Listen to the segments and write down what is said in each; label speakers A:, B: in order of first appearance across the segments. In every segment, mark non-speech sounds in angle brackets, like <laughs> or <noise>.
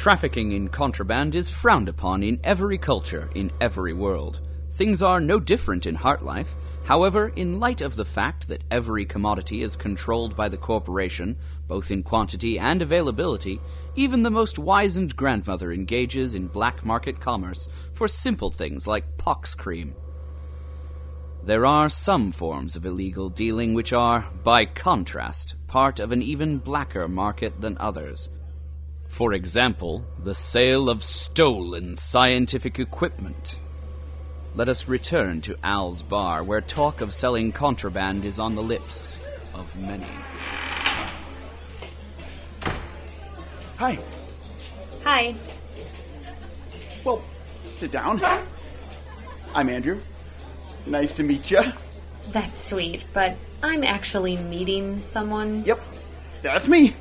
A: Trafficking in contraband is frowned upon in every culture, in every world. Things are no different in HartLife. However, in light of the fact that every commodity is controlled by the corporation, both in quantity and availability, even the most wizened grandmother engages in black market commerce for simple things like pox cream. There are some forms of illegal dealing which are, by contrast, part of an even blacker market than others. For example, the sale of stolen scientific equipment. Let us return to Al's bar, where talk of selling contraband is on the lips of many.
B: Hi.
C: Hi.
B: Well, sit down. I'm Andrew. Nice to meet you.
C: That's sweet, but I'm actually meeting someone.
B: Yep, that's me.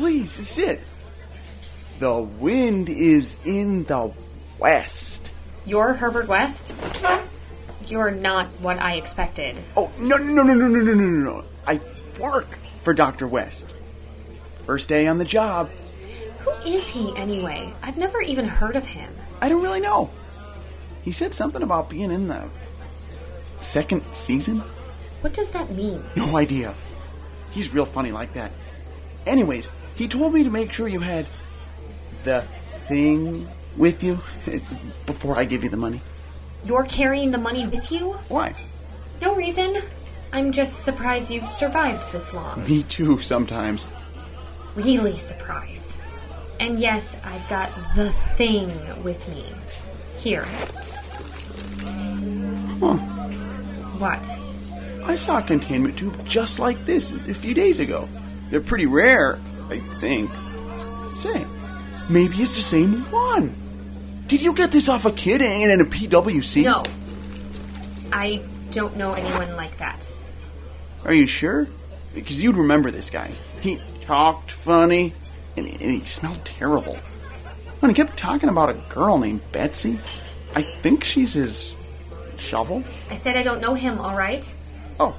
B: Please sit. The wind is in the west.
C: You're Herbert West? You're not what I expected.
B: Oh, no, no, no, no, no, no, no, no, no. I work for Dr. West. First day on the job.
C: Who is he anyway? I've never even heard of him.
B: I don't really know. He said something about being in the second season.
C: What does that mean?
B: No idea. He's real funny like that. Anyways, he told me to make sure you had the thing with you <laughs> before I give you the money.
C: You're carrying the money with you?
B: Why?
C: No reason. I'm just surprised you've survived this long.
B: Me too, sometimes.
C: Really surprised. And yes, I've got the thing with me. Here.
B: Huh.
C: What?
B: I saw a containment tube just like this a few days ago. They're pretty rare, I think. Say, maybe it's the same one. Did you get this off a kid and in a PWC?
C: No. I don't know anyone like that.
B: Are you sure? Because you'd remember this guy. He talked funny, and, and he smelled terrible. And he kept talking about a girl named Betsy, I think she's his shovel.
C: I said I don't know him, alright?
B: Oh.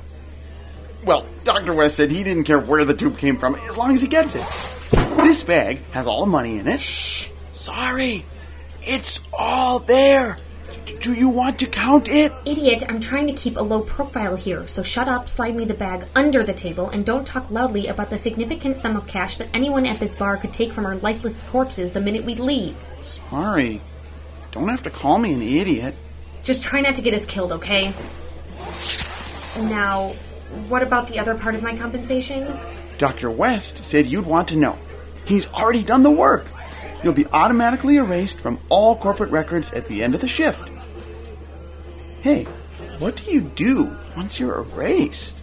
B: Well, Dr. West said he didn't care where the tube came from as long as he gets it. This bag has all the money in it. Shh. Sorry. It's all there. Do you want to count it?
C: Idiot, I'm trying to keep a low profile here, so shut up, slide me the bag under the table, and don't talk loudly about the significant sum of cash that anyone at this bar could take from our lifeless corpses the minute we leave.
B: Sorry. Don't have to call me an idiot.
C: Just try not to get us killed, okay? Now, what about the other part of my compensation?
B: Dr. West said you'd want to know. He's already done the work. You'll be automatically erased from all corporate records at the end of the shift. Hey, what do you do once you're erased?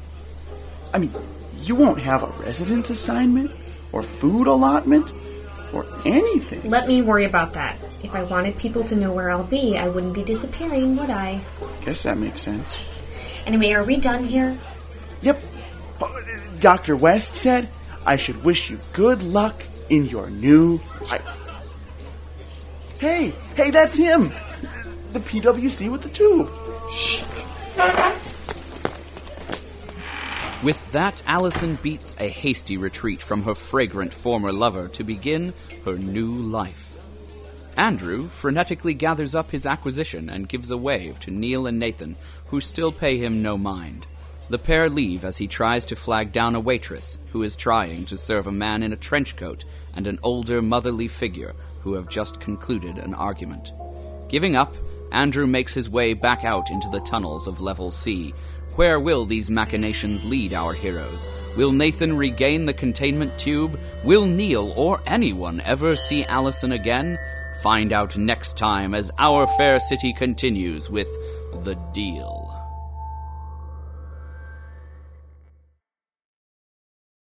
B: I mean, you won't have a residence assignment or food allotment or anything.
C: Let me worry about that. If I wanted people to know where I'll be, I wouldn't be disappearing, would I?
B: Guess that makes sense.
C: Anyway, are we done here?
B: Yep. Dr. West said I should wish you good luck in your new life. Hey, hey, that's him! The PWC with the tube.
C: Shit.
A: With that, Allison beats a hasty retreat from her fragrant former lover to begin her new life. Andrew frenetically gathers up his acquisition and gives a wave to Neal and Nathan, who still pay him no mind. The pair leave as he tries to flag down a waitress who is trying to serve a man in a trench coat and an older motherly figure who have just concluded an argument. Giving up, Andrew makes his way back out into the tunnels of Level C. Where will these machinations lead our heroes? Will Nathan regain the containment tube? Will Neal or anyone ever see Allison again? Find out next time as our fair city continues with The Deal.